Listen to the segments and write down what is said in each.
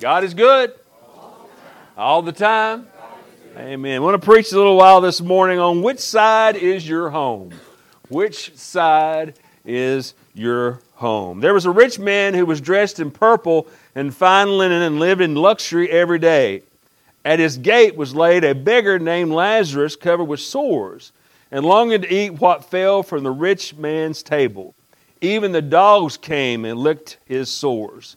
God is good all the time. Amen. I want to preach a little while this morning on which side is your home? Which side is your home? There was a rich man who was dressed in purple and fine linen and lived in luxury every day. At his gate was laid a beggar named Lazarus covered with sores and longing to eat what fell from the rich man's table. Even the dogs came and licked his sores.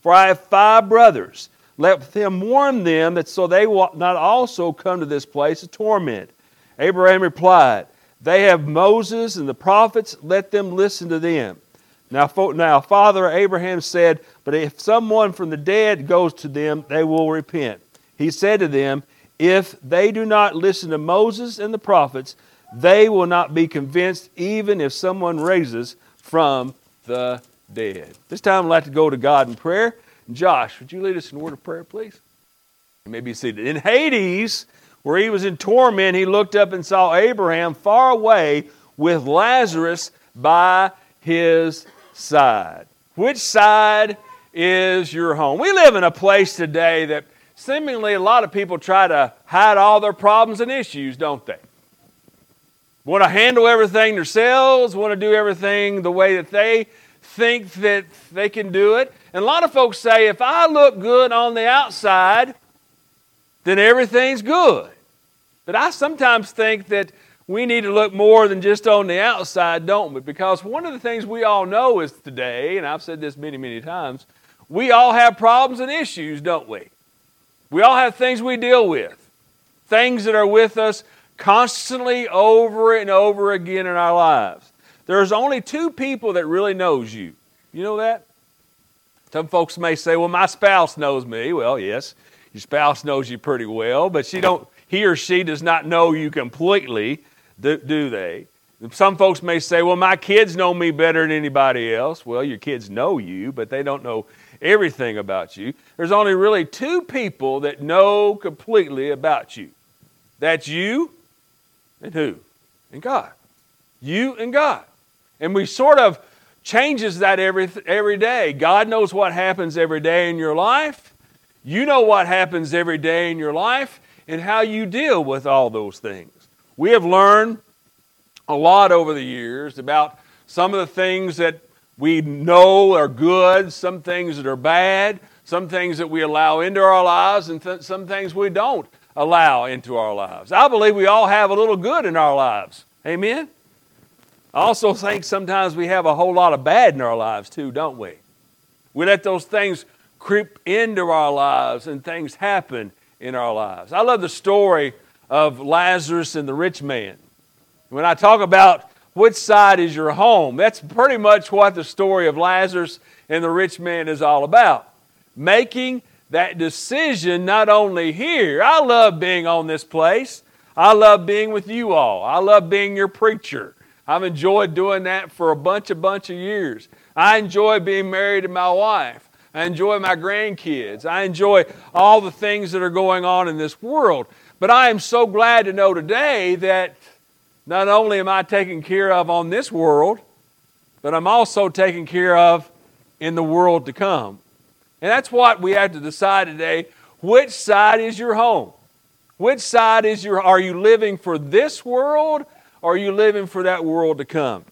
for I have five brothers. Let them warn them that so they will not also come to this place of torment. Abraham replied, They have Moses and the prophets, let them listen to them. Now, now, Father Abraham said, But if someone from the dead goes to them, they will repent. He said to them, If they do not listen to Moses and the prophets, they will not be convinced, even if someone raises from the dead. This time I'd like to go to God in prayer. Josh, would you lead us in a word of prayer, please? You may be seated. In Hades, where he was in torment, he looked up and saw Abraham far away with Lazarus by his side. Which side is your home? We live in a place today that seemingly a lot of people try to hide all their problems and issues, don't they? Want to handle everything themselves, want to do everything the way that they think that they can do it. And a lot of folks say, if I look good on the outside, then everything's good. But I sometimes think that we need to look more than just on the outside, don't we? Because one of the things we all know is today, and I've said this many, many times, we all have problems and issues, don't we? We all have things we deal with, things that are with us constantly over and over again in our lives. There's only two people that really knows you. You know that? Some folks may say, "Well, my spouse knows me." Well, yes, your spouse knows you pretty well, but she don't he or she does not know you completely, do, do they? Some folks may say, "Well, my kids know me better than anybody else." Well, your kids know you, but they don't know everything about you. There's only really two people that know completely about you. That's you and who? And God. You and God. And we sort of changes that every, every day. God knows what happens every day in your life. You know what happens every day in your life and how you deal with all those things. We have learned a lot over the years about some of the things that we know are good, some things that are bad, some things that we allow into our lives, and th- some things we don't allow into our lives. I believe we all have a little good in our lives. Amen? I also think sometimes we have a whole lot of bad in our lives too, don't we? We let those things creep into our lives and things happen in our lives. I love the story of Lazarus and the rich man. When I talk about which side is your home, that's pretty much what the story of Lazarus and the rich man is all about. Making that decision not only here, I love being on this place, I love being with you all, I love being your preacher. I've enjoyed doing that for a bunch, a bunch of years. I enjoy being married to my wife. I enjoy my grandkids. I enjoy all the things that are going on in this world. But I am so glad to know today that not only am I taken care of on this world, but I'm also taken care of in the world to come. And that's what we have to decide today. Which side is your home? Which side is your are you living for this world are you living for that world to come?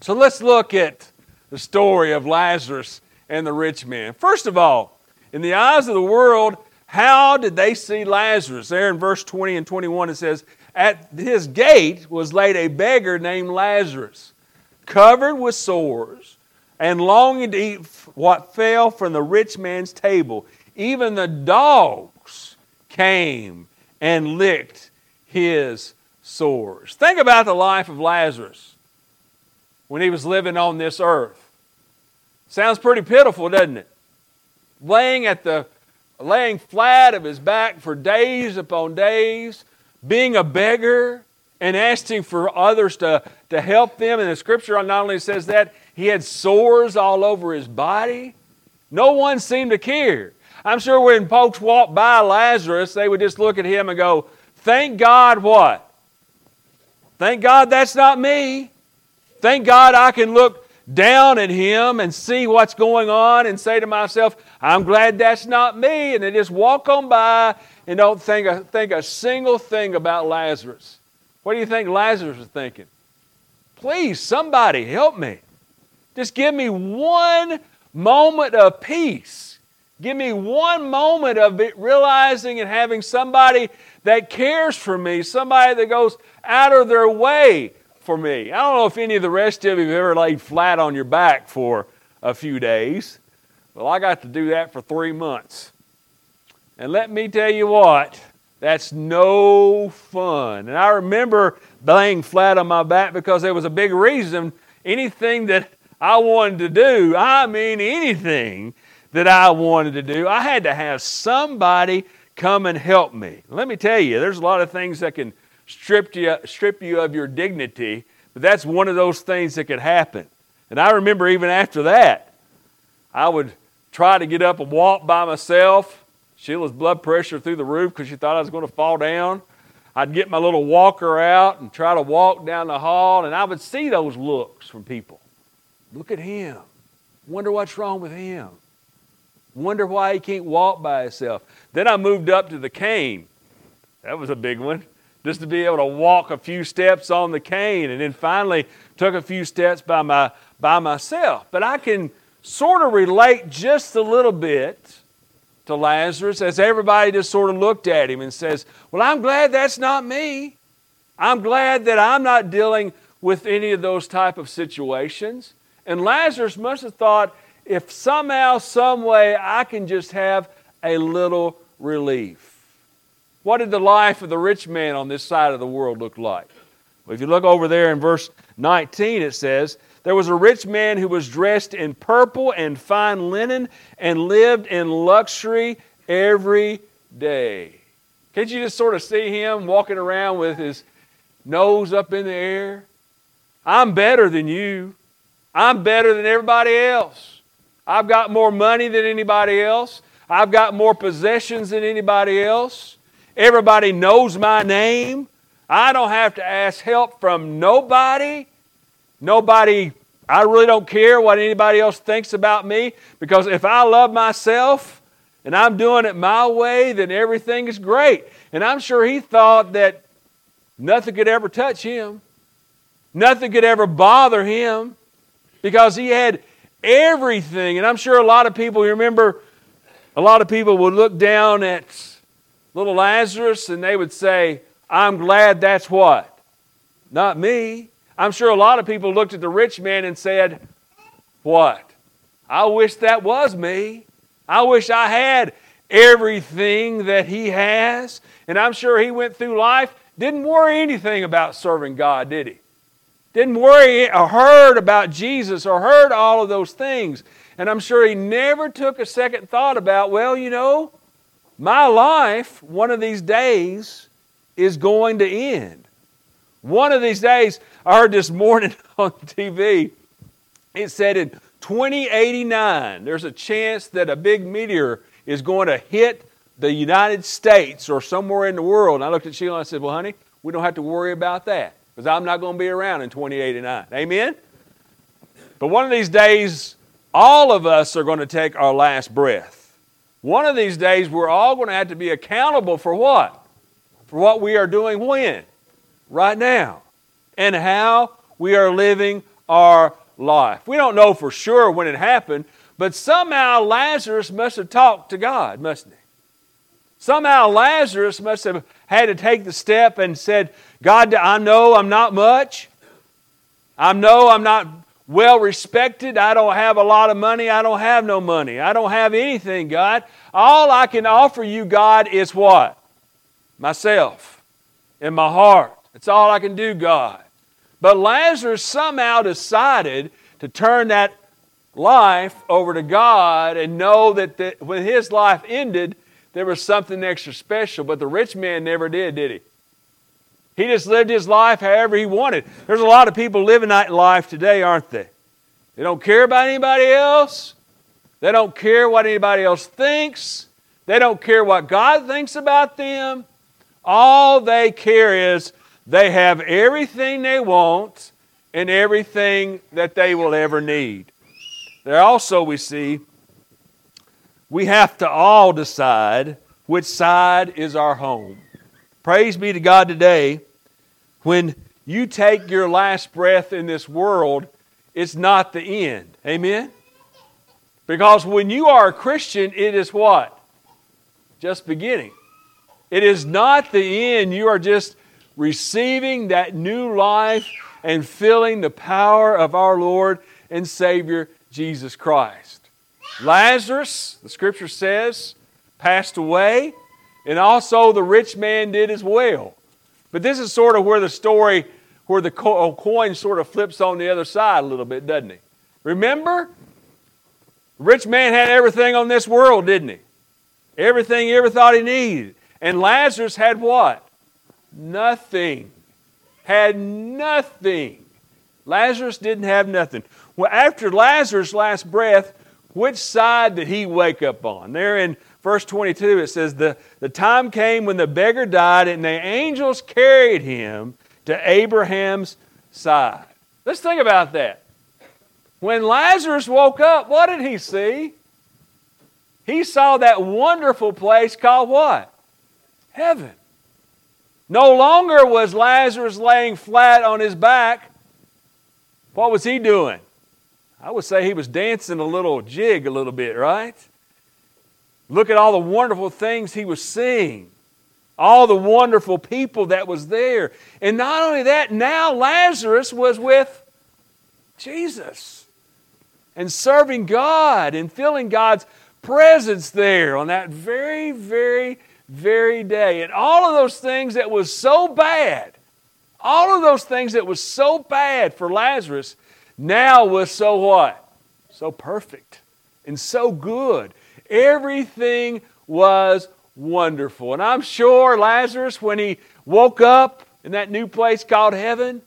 So let's look at the story of Lazarus and the rich man. First of all, in the eyes of the world, How did they see Lazarus? There in verse 20 and 21 it says, At his gate was laid a beggar named Lazarus, covered with sores, and longing to eat what fell from the rich man's table. Even the dogs came and licked his sores. Think about the life of Lazarus when he was living on this earth. Sounds pretty pitiful, doesn't it? Laying at the laying flat of his back for days upon days, being a beggar and asking for others to, to help them. And the scripture not only says that, he had sores all over his body. No one seemed to care. I'm sure when folks walked by Lazarus, they would just look at him and go, Thank God what? Thank God that's not me. Thank God I can look down at him and see what's going on and say to myself, I'm glad that's not me. And they just walk on by and don't think a, think a single thing about Lazarus. What do you think Lazarus was thinking? Please, somebody help me. Just give me one moment of peace. Give me one moment of realizing and having somebody that cares for me, somebody that goes out of their way for me. I don't know if any of the rest of you have ever laid flat on your back for a few days. Well, I got to do that for three months. And let me tell you what, that's no fun. And I remember laying flat on my back because there was a big reason anything that I wanted to do, I mean anything that I wanted to do, I had to have somebody come and help me. Let me tell you, there's a lot of things that can strip you, strip you of your dignity, but that's one of those things that could happen. And I remember even after that, I would try to get up and walk by myself. Sheila's blood pressure through the roof because she thought I was going to fall down. I'd get my little walker out and try to walk down the hall, and I would see those looks from people. Look at him. Wonder what's wrong with him. Wonder why he can't walk by himself. Then I moved up to the cane. That was a big one just to be able to walk a few steps on the cane and then finally took a few steps by, my, by myself. But I can sort of relate just a little bit to Lazarus as everybody just sort of looked at him and says, Well, I'm glad that's not me. I'm glad that I'm not dealing with any of those type of situations. And Lazarus must have thought, if somehow, some way, I can just have a little relief. What did the life of the rich man on this side of the world look like? Well, if you look over there in verse 19, it says, There was a rich man who was dressed in purple and fine linen and lived in luxury every day. Can't you just sort of see him walking around with his nose up in the air? I'm better than you. I'm better than everybody else. I've got more money than anybody else. I've got more possessions than anybody else. Everybody knows my name. I don't have to ask help from nobody. Nobody, I really don't care what anybody else thinks about me because if I love myself and I'm doing it my way, then everything is great. And I'm sure he thought that nothing could ever touch him, nothing could ever bother him because he had everything. And I'm sure a lot of people, you remember, a lot of people would look down at little Lazarus and they would say, I'm glad that's what? Not me. I'm sure a lot of people looked at the rich man and said, What? I wish that was me. I wish I had everything that he has. And I'm sure he went through life, didn't worry anything about serving God, did he? Didn't worry or heard about Jesus or heard all of those things. And I'm sure he never took a second thought about, well, you know, my life, one of these days, is going to end. One of these days, I heard this morning on TV, it said in 2089, there's a chance that a big meteor is going to hit the United States or somewhere in the world. And I looked at Sheila and I said, Well, honey, we don't have to worry about that because I'm not going to be around in 2089. Amen? But one of these days, all of us are going to take our last breath. One of these days, we're all going to have to be accountable for what? For what we are doing when? Right now. And how we are living our life. We don't know for sure when it happened, but somehow Lazarus must have talked to God, mustn't he? Somehow Lazarus must have had to take the step and said, God, I know I'm not much. I know I'm not well respected. I don't have a lot of money. I don't have no money. I don't have anything, God. All I can offer you, God, is what? Myself and my heart. That's all I can do, God. But Lazarus somehow decided to turn that life over to God and know that the, when his life ended, there was something extra special. But the rich man never did, did he? He just lived his life however he wanted. There's a lot of people living that life today, aren't they? They don't care about anybody else. They don't care what anybody else thinks. They don't care what God thinks about them. All they care is they have everything they want and everything that they will ever need. There also, we see, we have to all decide which side is our home. Praise be to God today. When you take your last breath in this world, it's not the end. Amen? Because when you are a Christian, it is what? Just beginning. It is not the end. You are just receiving that new life and feeling the power of our Lord and Savior Jesus Christ. Lazarus, the scripture says, passed away, and also the rich man did as well. But this is sort of where the story, where the uh, coin sort of flips on the other side a little bit, doesn't it? Remember? Rich man had everything on this world, didn't he? Everything he ever thought he needed. And Lazarus had what? Nothing. Had nothing. Lazarus didn't have nothing. Well, after Lazarus' last breath, which side did he wake up on? There in verse 22, it says, the, the time came when the beggar died, and the angels carried him to Abraham's side. Let's think about that. When Lazarus woke up, what did he see? He saw that wonderful place called what? Heaven. No longer was Lazarus laying flat on his back. What was he doing? I would say he was dancing a little jig a little bit, right? Look at all the wonderful things he was seeing. All the wonderful people that was there. And not only that, now Lazarus was with Jesus and serving God and feeling God's presence there on that very, very very day. And all of those things that was so bad, all of those things that was so bad for Lazarus, now was so what? So perfect and so good. Everything was wonderful. And I'm sure Lazarus, when he woke up in that new place called heaven,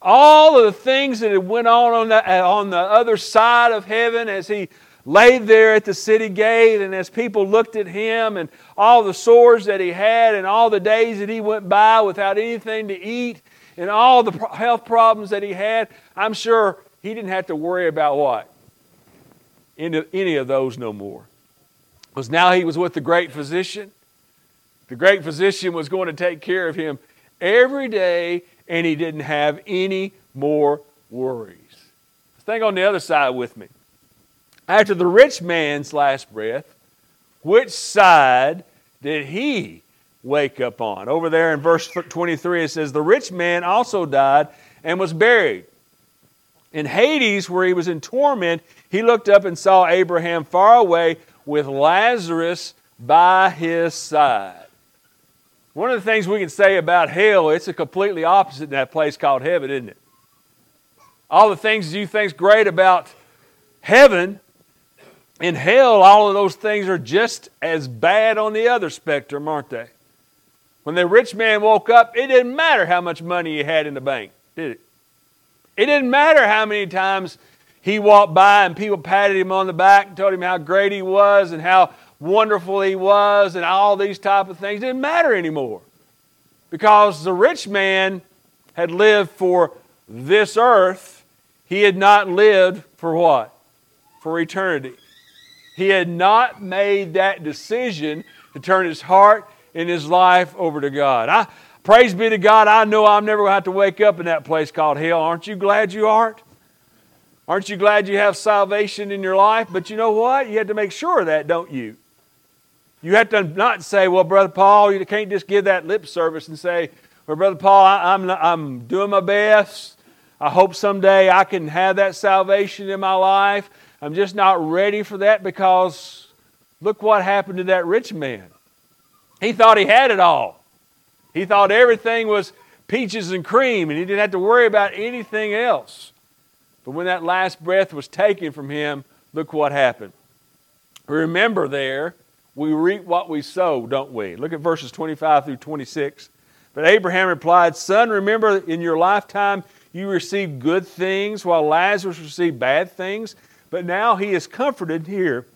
all of the things that had went on on the, on the other side of heaven as he laid there at the city gate, and as people looked at him and all the sores that he had, and all the days that he went by without anything to eat, and all the health problems that he had, I'm sure he didn't have to worry about what? Any, any of those no more. Because now he was with the great physician. The great physician was going to take care of him every day, and he didn't have any more worries. Think on the other side with me after the rich man's last breath, which side did he wake up on? Over there in verse 23, it says, The rich man also died and was buried. In Hades, where he was in torment, he looked up and saw Abraham far away with Lazarus by his side. One of the things we can say about hell, it's a completely opposite in that place called heaven, isn't it? All the things you think's great about heaven in hell, all of those things are just as bad on the other spectrum, aren't they? When the rich man woke up, it didn't matter how much money he had in the bank, did it? It didn't matter how many times he walked by and people patted him on the back and told him how great he was and how wonderful he was and all these type of things. It didn't matter anymore. Because the rich man had lived for this earth, he had not lived for what? For eternity. He had not made that decision to turn his heart and his life over to God. I, praise be to God, I know I'm never going to have to wake up in that place called hell. Aren't you glad you aren't? Aren't you glad you have salvation in your life? But you know what? You have to make sure of that, don't you? You have to not say, well, Brother Paul, you can't just give that lip service and say, well, Brother Paul, I, I'm, I'm doing my best. I hope someday I can have that salvation in my life. I'm just not ready for that because look what happened to that rich man. He thought he had it all. He thought everything was peaches and cream and he didn't have to worry about anything else. But when that last breath was taken from him, look what happened. Remember there, we reap what we sow, don't we? Look at verses 25 through 26. But Abraham replied, Son, remember in your lifetime you received good things while Lazarus received bad things. But now he is comforted here,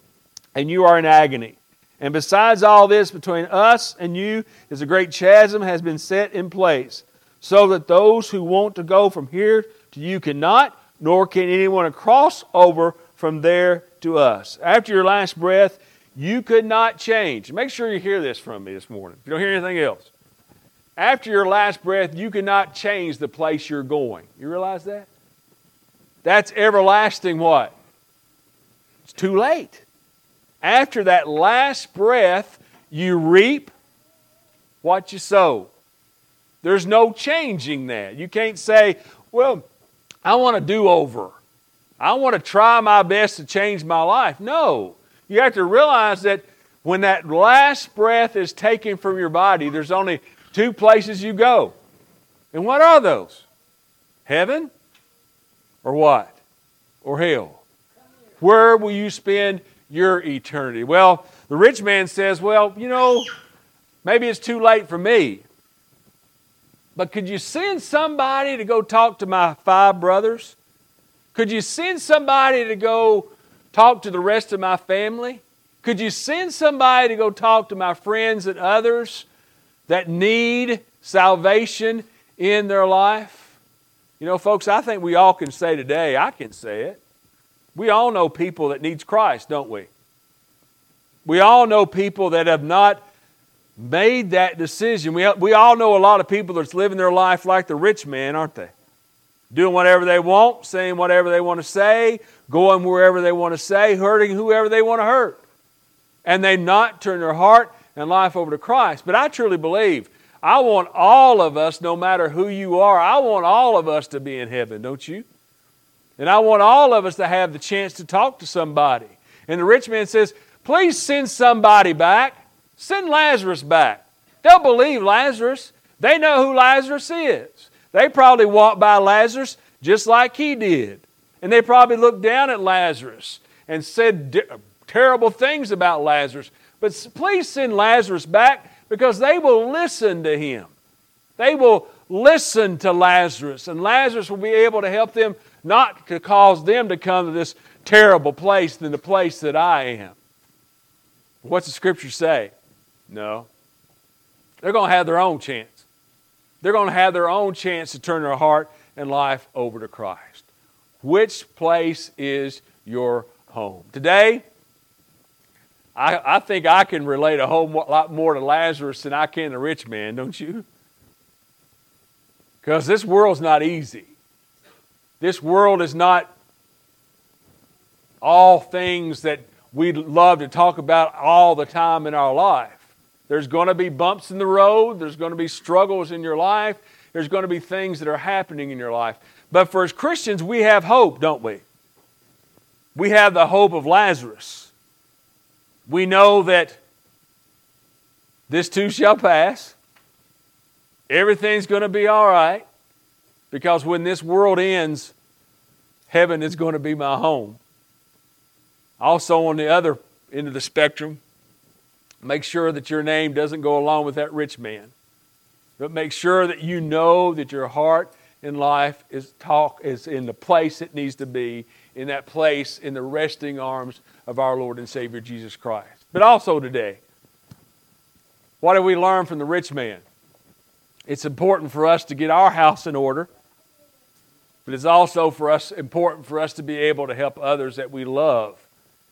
and you are in agony. And besides all this, between us and you is a great chasm has been set in place, so that those who want to go from here to you cannot, nor can anyone cross over from there to us. After your last breath, you could not change. Make sure you hear this from me this morning. If you don't hear anything else, after your last breath, you cannot change the place you're going. You realize that? That's everlasting what? It's too late. After that last breath, you reap what you sow. There's no changing that. You can't say, well, I want to do over. I want to try my best to change my life. No. You have to realize that when that last breath is taken from your body, there's only two places you go. And what are those? Heaven or what? Or hell? Where will you spend your eternity? Well, the rich man says, Well, you know, maybe it's too late for me. But could you send somebody to go talk to my five brothers? Could you send somebody to go talk to the rest of my family? Could you send somebody to go talk to my friends and others that need salvation in their life? You know, folks, I think we all can say today, I can say it. We all know people that needs Christ, don't we? We all know people that have not made that decision. We, we all know a lot of people that's living their life like the rich man, aren't they? Doing whatever they want, saying whatever they want to say, going wherever they want to say, hurting whoever they want to hurt. And they not turn their heart and life over to Christ. But I truly believe I want all of us, no matter who you are, I want all of us to be in heaven, don't you? And I want all of us to have the chance to talk to somebody. And the rich man says, Please send somebody back. Send Lazarus back. They'll believe Lazarus. They know who Lazarus is. They probably walked by Lazarus just like he did. And they probably looked down at Lazarus and said terrible things about Lazarus. But please send Lazarus back because they will listen to him. They will listen to Lazarus, and Lazarus will be able to help them not to cause them to come to this terrible place than the place that I am. What's the scripture say? No. They're going to have their own chance. They're going to have their own chance to turn their heart and life over to Christ. Which place is your home? Today, I, I think I can relate a whole lot more to Lazarus than I can the rich man, don't you? Because this world's not easy. This world is not all things that we love to talk about all the time in our life. There's going to be bumps in the road, there's going to be struggles in your life, there's going to be things that are happening in your life. But for as Christians, we have hope, don't we? We have the hope of Lazarus. We know that this too shall pass. Everything's going to be all right because when this world ends, heaven is going to be my home. Also, on the other end of the spectrum, make sure that your name doesn't go along with that rich man. But make sure that you know that your heart in life is talk is in the place it needs to be, in that place in the resting arms of our Lord and Savior Jesus Christ. But also today, what do we learn from the rich man? It's important for us to get our house in order, but it's also for us important for us to be able to help others that we love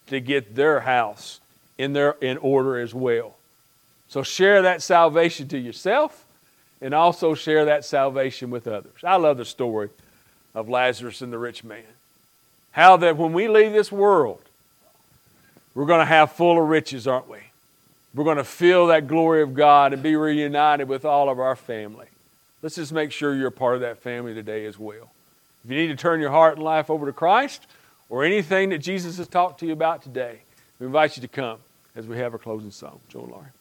to get their house in their in order as well. So share that salvation to yourself and also share that salvation with others. I love the story of Lazarus and the rich man. How that when we leave this world, we're going to have full of riches, aren't we? We're going to feel that glory of God and be reunited with all of our family. Let's just make sure you're a part of that family today as well. If you need to turn your heart and life over to Christ or anything that Jesus has talked to you about today, we invite you to come as we have our closing song. Joel Laurie.